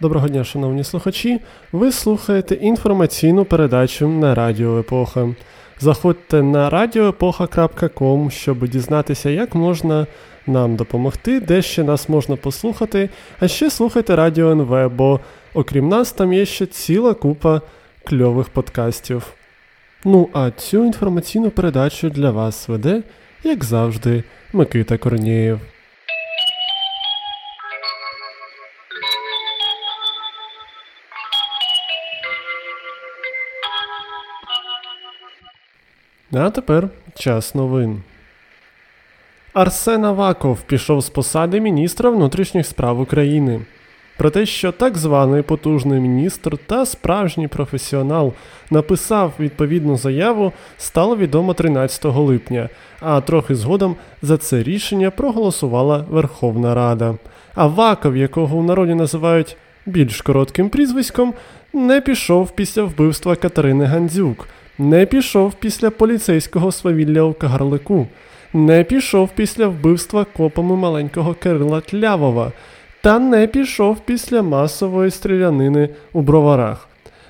Доброго дня, шановні слухачі. Ви слухаєте інформаційну передачу на Радіо Епоха. Заходьте на radioepocha.com, щоб дізнатися, як можна нам допомогти, де ще нас можна послухати. А ще слухайте Радіо НВ, бо окрім нас там є ще ціла купа кльових подкастів. Ну а цю інформаційну передачу для вас веде, як завжди, Микита Корнієв. А тепер час новин. Арсен Аваков пішов з посади міністра внутрішніх справ України. Про те, що так званий потужний міністр та справжній професіонал написав відповідну заяву, стало відомо 13 липня, а трохи згодом за це рішення проголосувала Верховна Рада. Аваков, якого у народі називають більш коротким прізвиськом, не пішов після вбивства Катерини Гандзюк не пішов після поліцейського свавілля у Кагарлику, не пішов після вбивства копами маленького Кирила Тлявова, та не пішов після масової стрілянини у броварах.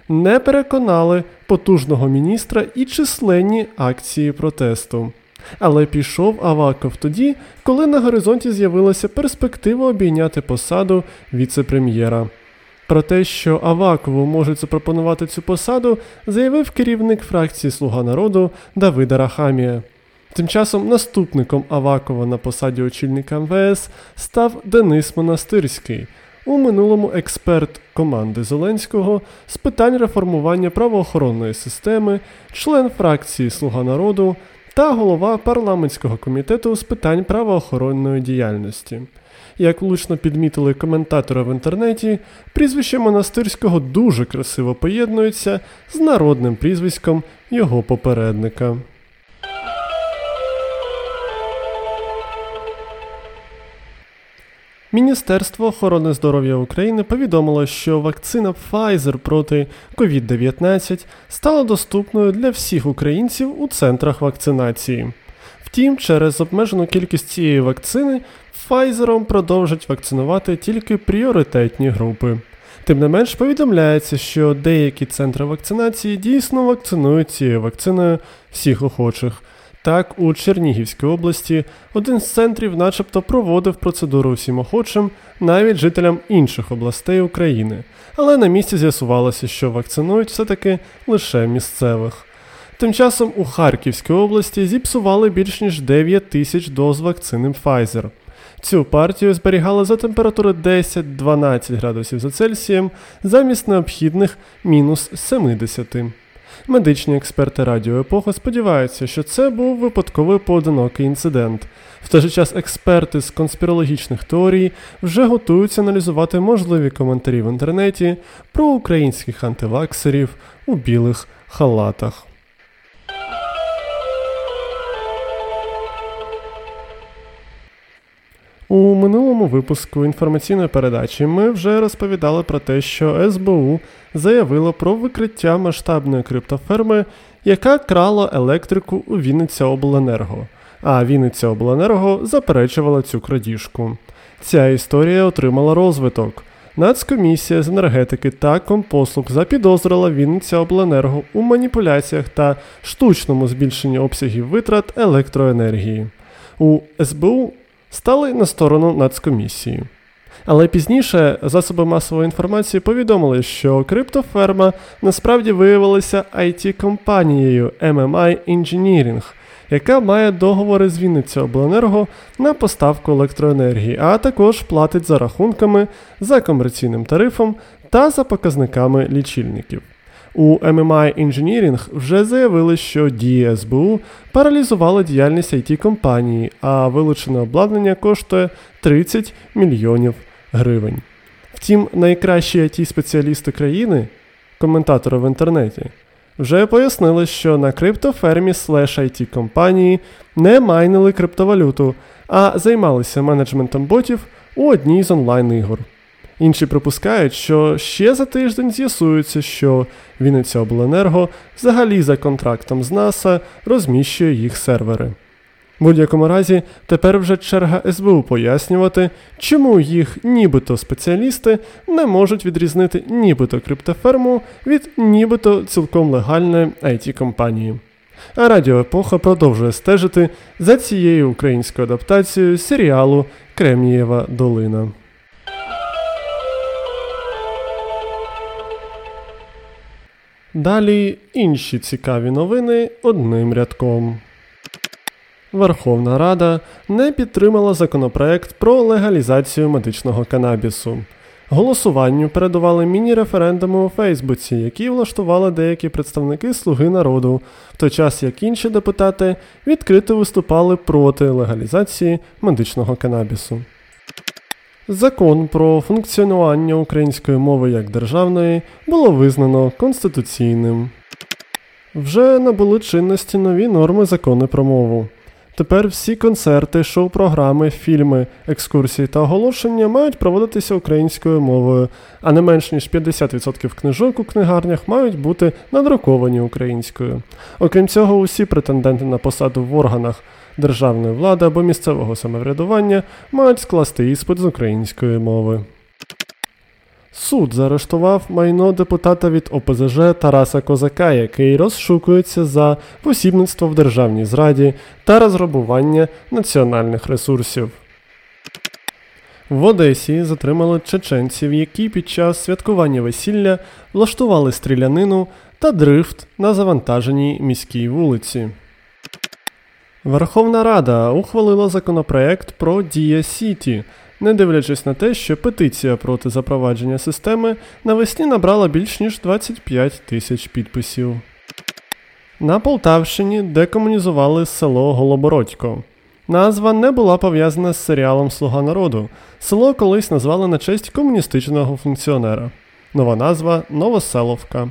Не переконали потужного міністра і численні акції протесту. Але пішов Аваков тоді, коли на горизонті з'явилася перспектива обійняти посаду віце-прем'єра. Про те, що Авакову можуть запропонувати цю посаду, заявив керівник фракції Слуга народу Давида Рахамія. Тим часом наступником Авакова на посаді очільника МВС став Денис Монастирський, у минулому експерт команди Зеленського з питань реформування правоохоронної системи, член фракції Слуга народу та голова парламентського комітету з питань правоохоронної діяльності. Як влучно підмітили коментатори в інтернеті, прізвище монастирського дуже красиво поєднується з народним прізвиськом його попередника. Міністерство охорони здоров'я України повідомило, що вакцина Pfizer проти COVID-19 стала доступною для всіх українців у центрах вакцинації. Втім, через обмежену кількість цієї вакцини Pfizer продовжать вакцинувати тільки пріоритетні групи. Тим не менш, повідомляється, що деякі центри вакцинації дійсно вакцинують цією вакциною всіх охочих. Так, у Чернігівській області один з центрів начебто проводив процедуру всім охочим, навіть жителям інших областей України, але на місці з'ясувалося, що вакцинують все-таки лише місцевих. Тим часом у Харківській області зіпсували більш ніж 9 тисяч доз вакцини Pfizer. Цю партію зберігали за температури 10-12 градусів за Цельсієм замість необхідних мінус 70. Медичні експерти Радіо Епоха сподіваються, що це був випадковий поодинокий інцидент. В той же час експерти з конспірологічних теорій вже готуються аналізувати можливі коментарі в інтернеті про українських антиваксерів у білих халатах. У минулому випуску інформаційної передачі ми вже розповідали про те, що СБУ заявило про викриття масштабної криптоферми, яка крала електрику у Вінниця Обленерго, а Вінниця Обленерго заперечувала цю крадіжку. Ця історія отримала розвиток. Нацкомісія з енергетики та компослуг запідозрила Вінниця Обленерго у маніпуляціях та штучному збільшенні обсягів витрат електроенергії. У СБУ стали на сторону нацкомісії. Але пізніше засоби масової інформації повідомили, що криптоферма насправді виявилася it компанією MMI Engineering, яка має договори з Вінниця Обленерго на поставку електроенергії, а також платить за рахунками, за комерційним тарифом та за показниками лічильників. У MMI Engineering вже заявили, що дії СБУ паралізували діяльність it компанії, а вилучене обладнання коштує 30 мільйонів гривень. Втім, найкращі it спеціалісти країни, коментатори в інтернеті, вже пояснили, що на криптофермі слеш it компанії не майнили криптовалюту, а займалися менеджментом ботів у одній з онлайн-ігор. Інші припускають, що ще за тиждень з'ясується, що Вінниця Обленерго взагалі за контрактом з НАСА розміщує їх сервери. В будь-якому разі, тепер вже черга СБУ пояснювати, чому їх нібито спеціалісти не можуть відрізнити нібито криптоферму від нібито цілком легальної it компанії. А Радіо Епоха продовжує стежити за цією українською адаптацією серіалу Кремнієва Долина. Далі інші цікаві новини одним рядком. Верховна Рада не підтримала законопроект про легалізацію медичного канабісу. Голосуванню передували міні-референдуми у Фейсбуці, які влаштували деякі представники Слуги народу, в той час як інші депутати відкрито виступали проти легалізації медичного канабісу. Закон про функціонування української мови як державної було визнано конституційним. Вже набули чинності нові норми закону про мову. Тепер всі концерти, шоу-програми, фільми, екскурсії та оголошення мають проводитися українською мовою, а не менш ніж 50% книжок у книгарнях мають бути надруковані українською. Окрім цього, усі претенденти на посаду в органах державної влади або місцевого самоврядування мають скласти іспит з української мови. Суд заарештував майно депутата від ОПЗЖ Тараса Козака, який розшукується за посібництво в державній зраді та розграбування національних ресурсів. В Одесі затримали чеченців, які під час святкування весілля влаштували стрілянину та дрифт на завантаженій міській вулиці. Верховна Рада ухвалила законопроект про Дія Сіті, не дивлячись на те, що петиція проти запровадження системи навесні набрала більш ніж 25 тисяч підписів. На Полтавщині декомунізували село Голобородько. Назва не була пов'язана з серіалом Слуга народу. Село колись назвали на честь комуністичного функціонера. Нова назва Новоселовка.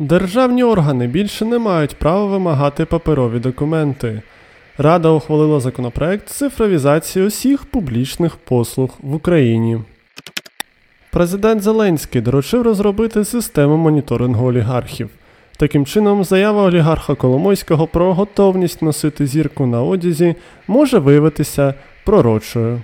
Державні органи більше не мають права вимагати паперові документи. Рада ухвалила законопроект цифровізації усіх публічних послуг в Україні. Президент Зеленський доручив розробити систему моніторингу олігархів. Таким чином, заява олігарха Коломойського про готовність носити зірку на одязі може виявитися пророчою.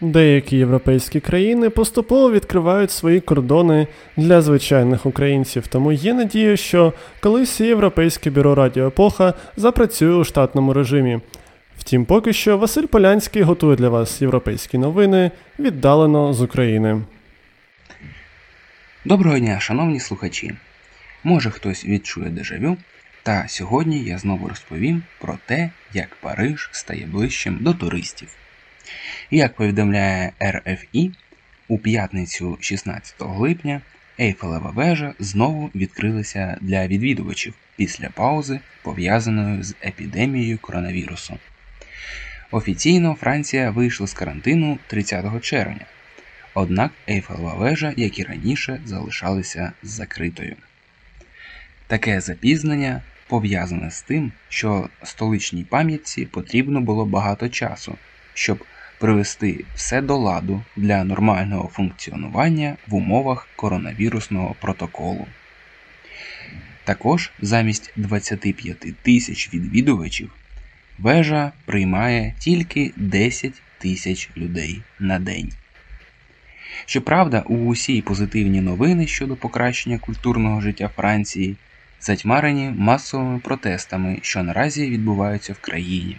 Деякі європейські країни поступово відкривають свої кордони для звичайних українців, тому є надія, що колись Європейське бюро Радіо Епоха запрацює у штатному режимі. Втім, поки що Василь Полянський готує для вас європейські новини віддалено з України. Доброго дня, шановні слухачі. Може хтось відчує дежавю, та сьогодні я знову розповім про те, як Париж стає ближчим до туристів. Як повідомляє РФІ, у п'ятницю 16 липня Ейфелева вежа знову відкрилася для відвідувачів після паузи, пов'язаної з епідемією коронавірусу. Офіційно Франція вийшла з карантину 30 червня, однак Ейфелева вежа, як і раніше, залишалася закритою. Таке запізнення пов'язане з тим, що столичній пам'ятці потрібно було багато часу, щоб привести все до ладу для нормального функціонування в умовах коронавірусного протоколу. Також замість 25 тисяч відвідувачів вежа приймає тільки 10 тисяч людей на день. Щоправда, усі позитивні новини щодо покращення культурного життя Франції затьмарені масовими протестами, що наразі відбуваються в країні.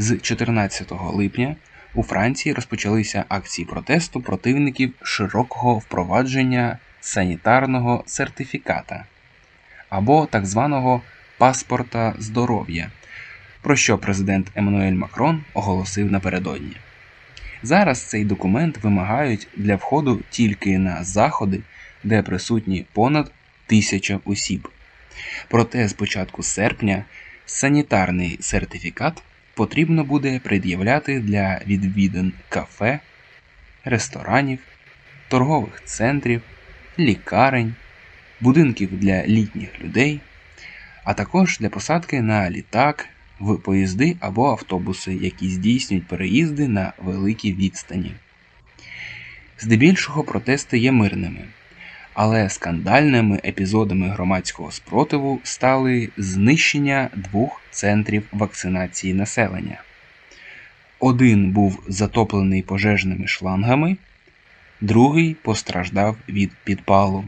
З 14 липня у Франції розпочалися акції протесту противників широкого впровадження санітарного сертифіката або так званого паспорта здоров'я, про що президент Еммануель Макрон оголосив напередодні. Зараз цей документ вимагають для входу тільки на заходи, де присутні понад тисяча осіб. Проте з початку серпня санітарний сертифікат потрібно буде пред'являти для відвідин кафе, ресторанів, торгових центрів, лікарень, будинків для літніх людей, а також для посадки на літак, в поїзди або автобуси, які здійснюють переїзди на великі відстані. Здебільшого протести є мирними, але скандальними епізодами громадського спротиву стали знищення двох центрів вакцинації населення. Один був затоплений пожежними шлангами, другий постраждав від підпалу.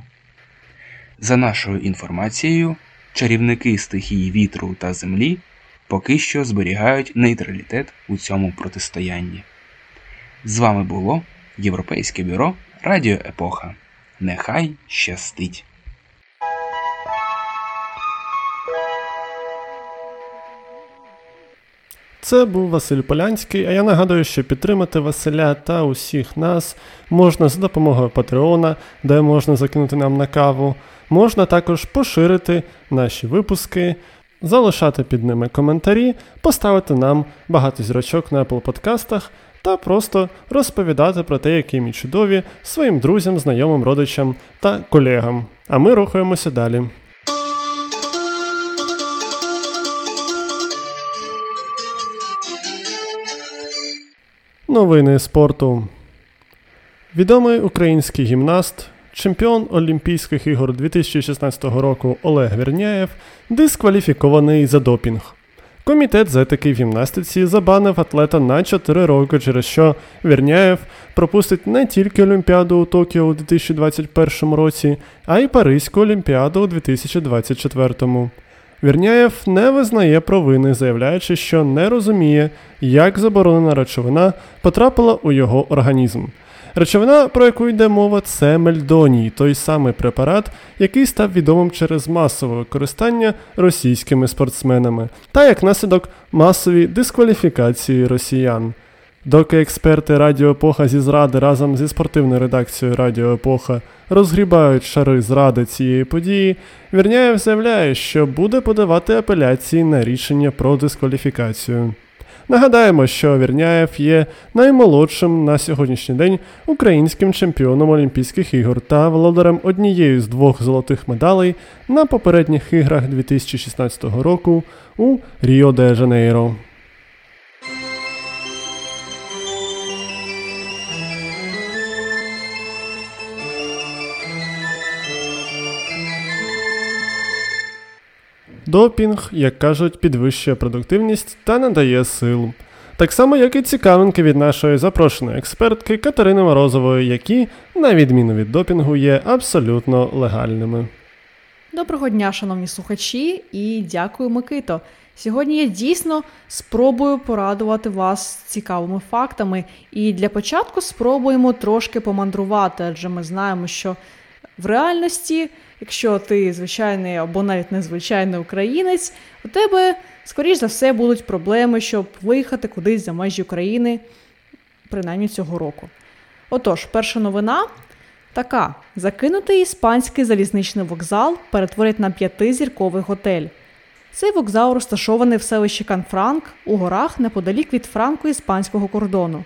За нашою інформацією, чарівники стихії вітру та землі поки що зберігають нейтралітет у цьому протистоянні. З вами було Європейське бюро Радіо Епоха. Нехай щастить! Це був Василь Полянський, а я нагадую, що підтримати Василя та усіх нас можна за допомогою Патреона, де можна закинути нам на каву. Можна також поширити наші випуски, залишати під ними коментарі, поставити нам багато зірочок на Apple подкастах та просто розповідати про те, які ми чудові своїм друзям, знайомим, родичам та колегам. А ми рухаємося далі. Новини спорту. Відомий український гімнаст, чемпіон Олімпійських ігор 2016 року Олег Вірняєв дискваліфікований за допінг. Комітет з етики в гімнастиці забанив атлета на 4 роки, через що Вірняєв пропустить не тільки Олімпіаду у Токіо у 2021 році, а й Паризьку Олімпіаду у 2024. Вірняєв не визнає провини, заявляючи, що не розуміє, як заборонена речовина потрапила у його організм. Речовина, про яку йде мова, це мельдоній, той самий препарат, який став відомим через масове використання російськими спортсменами, та як наслідок масові дискваліфікації росіян. Доки експерти Радіо Епоха зі зради разом зі спортивною редакцією Радіо Епоха розгрібають шари зради цієї події, Вірняєв заявляє, що буде подавати апеляції на рішення про дискваліфікацію. Нагадаємо, що Вірняєв є наймолодшим на сьогоднішній день українським чемпіоном Олімпійських ігор та володарем однієї з двох золотих медалей на попередніх іграх 2016 року у Ріо де Жанейро. Допінг, як кажуть, підвищує продуктивність та надає сил. Так само, як і цікавинки від нашої запрошеної експертки Катерини Морозової, які, на відміну від допінгу, є абсолютно легальними. Доброго дня, шановні слухачі, і дякую, Микито. Сьогодні я дійсно спробую порадувати вас цікавими фактами. І для початку спробуємо трошки помандрувати, адже ми знаємо, що в реальності, якщо ти звичайний або навіть незвичайний українець, у тебе, скоріш за все, будуть проблеми, щоб виїхати кудись за межі України, принаймні цього року. Отож, перша новина така: закинутий іспанський залізничний вокзал перетворять на п'ятизірковий готель. Цей вокзал розташований в селищі Канфранк у горах неподалік від франко-іспанського кордону.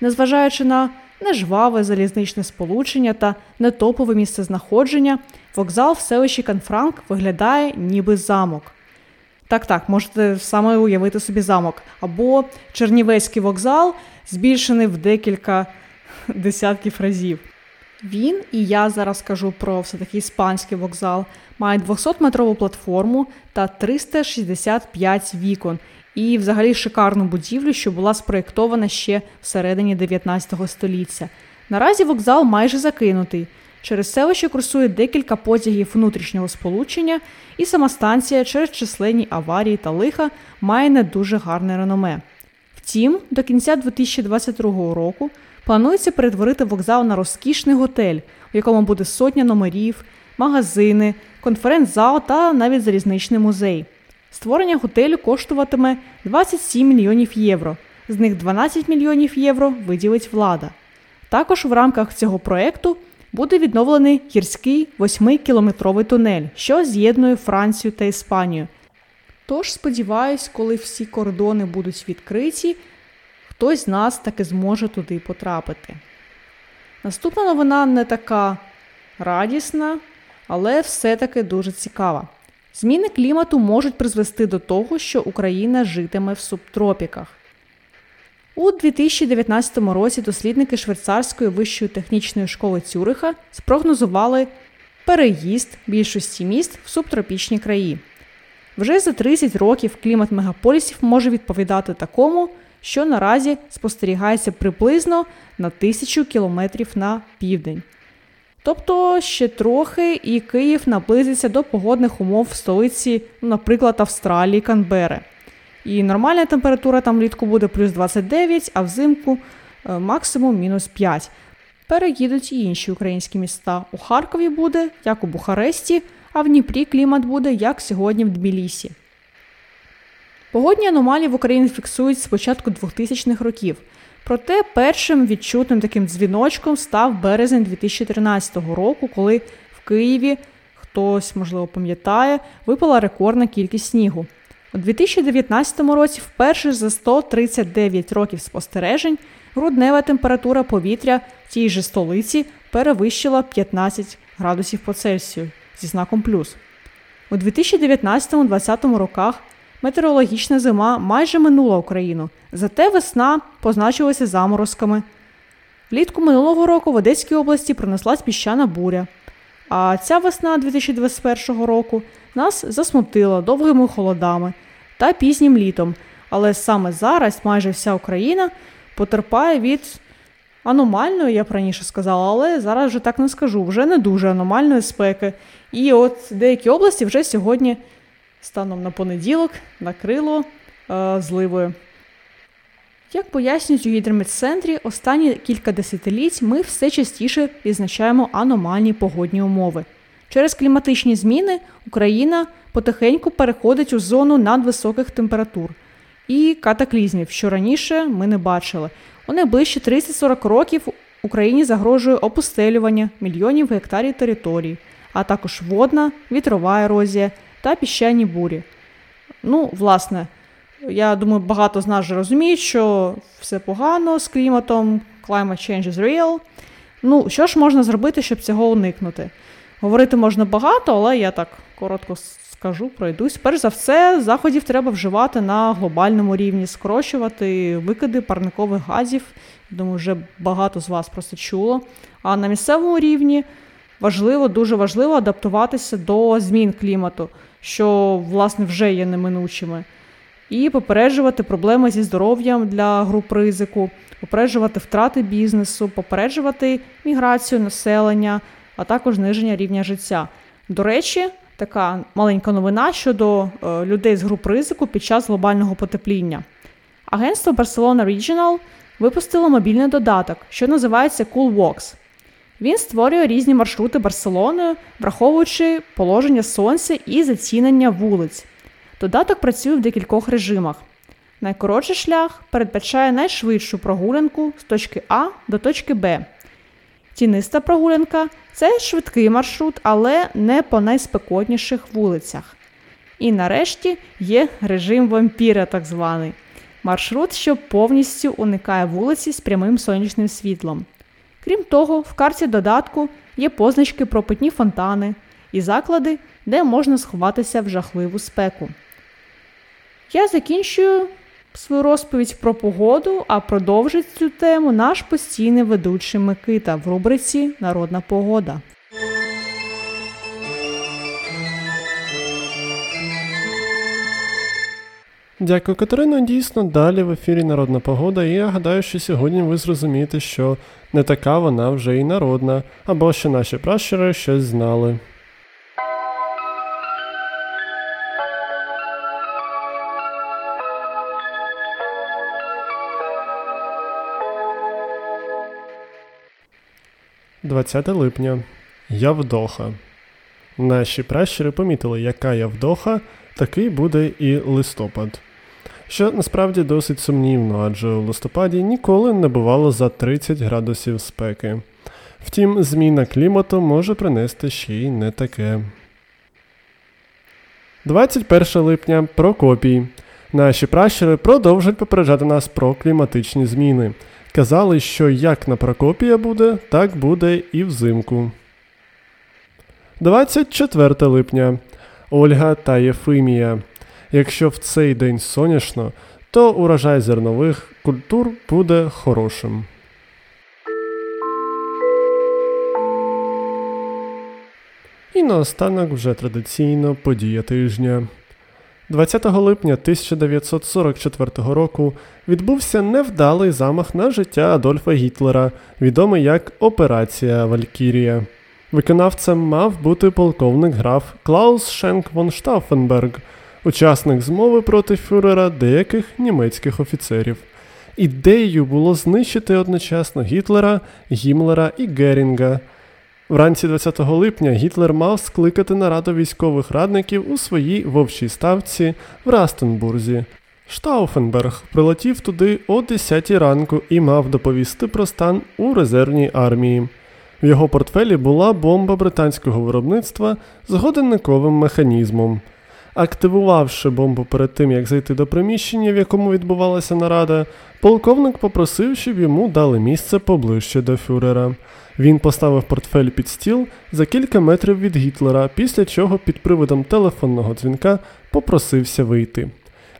Незважаючи на нежваве залізничне сполучення та нетопове місце знаходження, вокзал в селищі Канфранк виглядає ніби замок. Так, так, можете саме уявити собі замок. Або Чернівецький вокзал, збільшений в декілька десятків разів. Він, і я зараз кажу про все-таки іспанський вокзал, має 200-метрову платформу та 365 вікон, і взагалі шикарну будівлю, що була спроєктована ще всередині 19 століття. Наразі вокзал майже закинутий. Через селище курсує декілька потягів внутрішнього сполучення, і сама станція через численні аварії та лиха має не дуже гарне реноме. Втім, до кінця 2022 року планується перетворити вокзал на розкішний готель, у якому буде сотня номерів, магазини, конференц-зал та навіть залізничний музей. Створення готелю коштуватиме 27 мільйонів євро, з них 12 мільйонів євро виділить влада. Також в рамках цього проєкту буде відновлений гірський 8-кілометровий тунель, що з'єднує Францію та Іспанію. Тож, сподіваюсь, коли всі кордони будуть відкриті, хтось з нас таки зможе туди потрапити. Наступна новина не така радісна, але все-таки дуже цікава. Зміни клімату можуть призвести до того, що Україна житиме в субтропіках. У 2019 році дослідники Швейцарської вищої технічної школи Цюриха спрогнозували переїзд більшості міст в субтропічні краї. Вже за 30 років клімат мегаполісів може відповідати такому, що наразі спостерігається приблизно на тисячу кілометрів на південь. Тобто ще трохи і Київ наблизиться до погодних умов в столиці, ну, наприклад, Австралії, Канбери. І нормальна температура там влітку буде плюс 29, а взимку е, максимум мінус 5. Переїдуть і інші українські міста. У Харкові буде, як у Бухаресті, а в Дніпрі клімат буде, як сьогодні в Тбілісі. Погодні аномалії в Україні фіксують з початку 2000-х років. Проте першим відчутним таким дзвіночком став березень 2013 року, коли в Києві, хтось, можливо, пам'ятає, випала рекордна кількість снігу. У 2019 році, вперше за 139 років спостережень, груднева температура повітря в тій же столиці перевищила 15 градусів по Цельсію зі знаком плюс. У 2019-2020 роках метеорологічна зима майже минула Україну, зате весна позначилася заморозками. Влітку минулого року в Одеській області пронеслась піщана буря. А ця весна 2021 року нас засмутила довгими холодами та пізнім літом. Але саме зараз майже вся Україна потерпає від аномальної, я б раніше сказала, але зараз вже так не скажу, вже не дуже аномальної спеки. І от деякі області вже сьогодні, станом на понеділок, накрило е, зливою. Як пояснюють у гідрометцентрі, останні кілька десятиліть ми все частіше відзначаємо аномальні погодні умови. Через кліматичні зміни Україна потихеньку переходить у зону надвисоких температур і катаклізмів, що раніше ми не бачили. У найближчі 30-40 років Україні загрожує опустелювання мільйонів гектарів територій, а також водна, вітрова ерозія та піщані бурі. Ну, власне, я думаю, багато з нас вже розуміють, що все погано з кліматом, climate change is real. Ну, що ж можна зробити, щоб цього уникнути? Говорити можна багато, але я так коротко скажу, пройдусь. Перш за все, заходів треба вживати на глобальному рівні, скорочувати викиди парникових газів. Думаю, вже багато з вас просто чуло. А на місцевому рівні важливо, дуже важливо адаптуватися до змін клімату, що, власне, вже є неминучими. І попереджувати проблеми зі здоров'ям для груп ризику, попереджувати втрати бізнесу, попереджувати міграцію населення, а також зниження рівня життя. До речі, така маленька новина щодо е, людей з груп ризику під час глобального потепління. Агентство Barcelona Regional випустило мобільний додаток, що називається Cool Walks. Він створює різні маршрути Барселоною, враховуючи положення сонця і зацінення вулиць. Додаток працює в декількох режимах. Найкоротший шлях передбачає найшвидшу прогулянку з точки А до точки Б. Тіниста прогулянка це швидкий маршрут, але не по найспекотніших вулицях. І нарешті є режим вампіра, так званий маршрут, що повністю уникає вулиці з прямим сонячним світлом. Крім того, в карті додатку є позначки про питні фонтани і заклади, де можна сховатися в жахливу спеку. Я закінчую свою розповідь про погоду, а продовжить цю тему наш постійний ведучий Микита в рубриці Народна погода. Дякую, Катерино. Дійсно, далі в ефірі Народна погода, і я гадаю, що сьогодні ви зрозумієте, що не така вона вже і народна, або що наші пращури щось знали. Двадцяте липня. Явдоха. Наші пращури помітили, яка Явдоха, такий буде і листопад що насправді досить сумнівно, адже у листопаді ніколи не бувало за 30 градусів спеки. Втім, зміна клімату може принести ще й не таке. 21 липня Прокопій. Наші пращури продовжують попереджати нас про кліматичні зміни. Казали, що як на Прокопія буде, так буде і взимку. 24 липня Ольга та Єфимія. Якщо в цей день сонячно, то урожай зернових культур буде хорошим. І наостанок вже традиційно подія тижня. 20 липня 1944 року відбувся невдалий замах на життя Адольфа Гітлера, відомий як Операція Валькірія. Виконавцем мав бути полковник граф Клаус Шенк фон Штауфенберг, учасник змови проти фюрера деяких німецьких офіцерів. Ідеєю було знищити одночасно Гітлера, Гімлера і Герінга. Вранці 20 липня Гітлер мав скликати нараду військових радників у своїй вовчій ставці в Растенбурзі. Штауфенберг прилетів туди о 10 ранку і мав доповісти про стан у резервній армії. В його портфелі була бомба британського виробництва з годинниковим механізмом. Активувавши бомбу перед тим, як зайти до приміщення, в якому відбувалася нарада, полковник попросив, щоб йому дали місце поближче до фюрера. Він поставив портфель під стіл за кілька метрів від Гітлера, після чого під приводом телефонного дзвінка попросився вийти.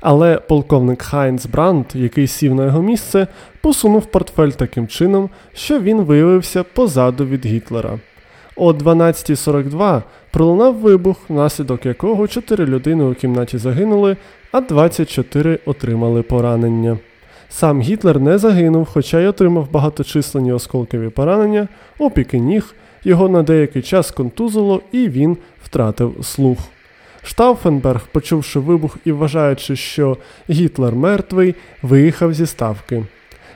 Але полковник Хайнц Бранд, який сів на його місце, посунув портфель таким чином, що він виявився позаду від Гітлера. О 12.42 пролунав вибух, внаслідок якого 4 людини у кімнаті загинули, а 24 отримали поранення. Сам Гітлер не загинув, хоча й отримав багаточисленні осколкові поранення, опіки ніг, його на деякий час контузило і він втратив слух. Штауфенберг, почувши вибух і вважаючи, що Гітлер мертвий, виїхав зі ставки.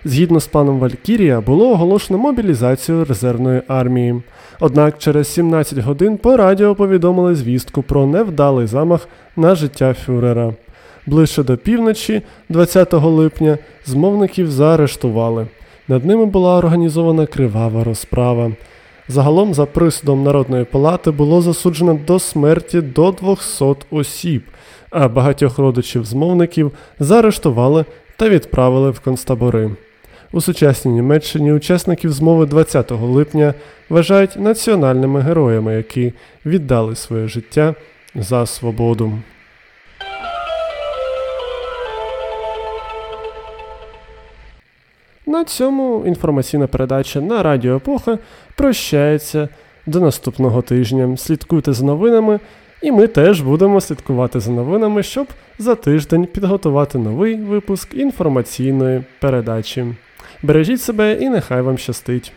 Згідно з планом Валькірія, було оголошено мобілізацію резервної армії. Однак через 17 годин по радіо повідомили звістку про невдалий замах на життя фюрера. Ближче до півночі, 20 липня, змовників заарештували. Над ними була організована кривава розправа. Загалом, за присудом Народної палати, було засуджено до смерті до 200 осіб, а багатьох родичів змовників заарештували та відправили в концтабори. У сучасній Німеччині учасників змови 20 липня вважають національними героями, які віддали своє життя за свободу. На цьому інформаційна передача на Радіо Епоха прощається до наступного тижня. Слідкуйте за новинами, і ми теж будемо слідкувати за новинами, щоб за тиждень підготувати новий випуск інформаційної передачі. Бережіть себе і нехай вам щастить!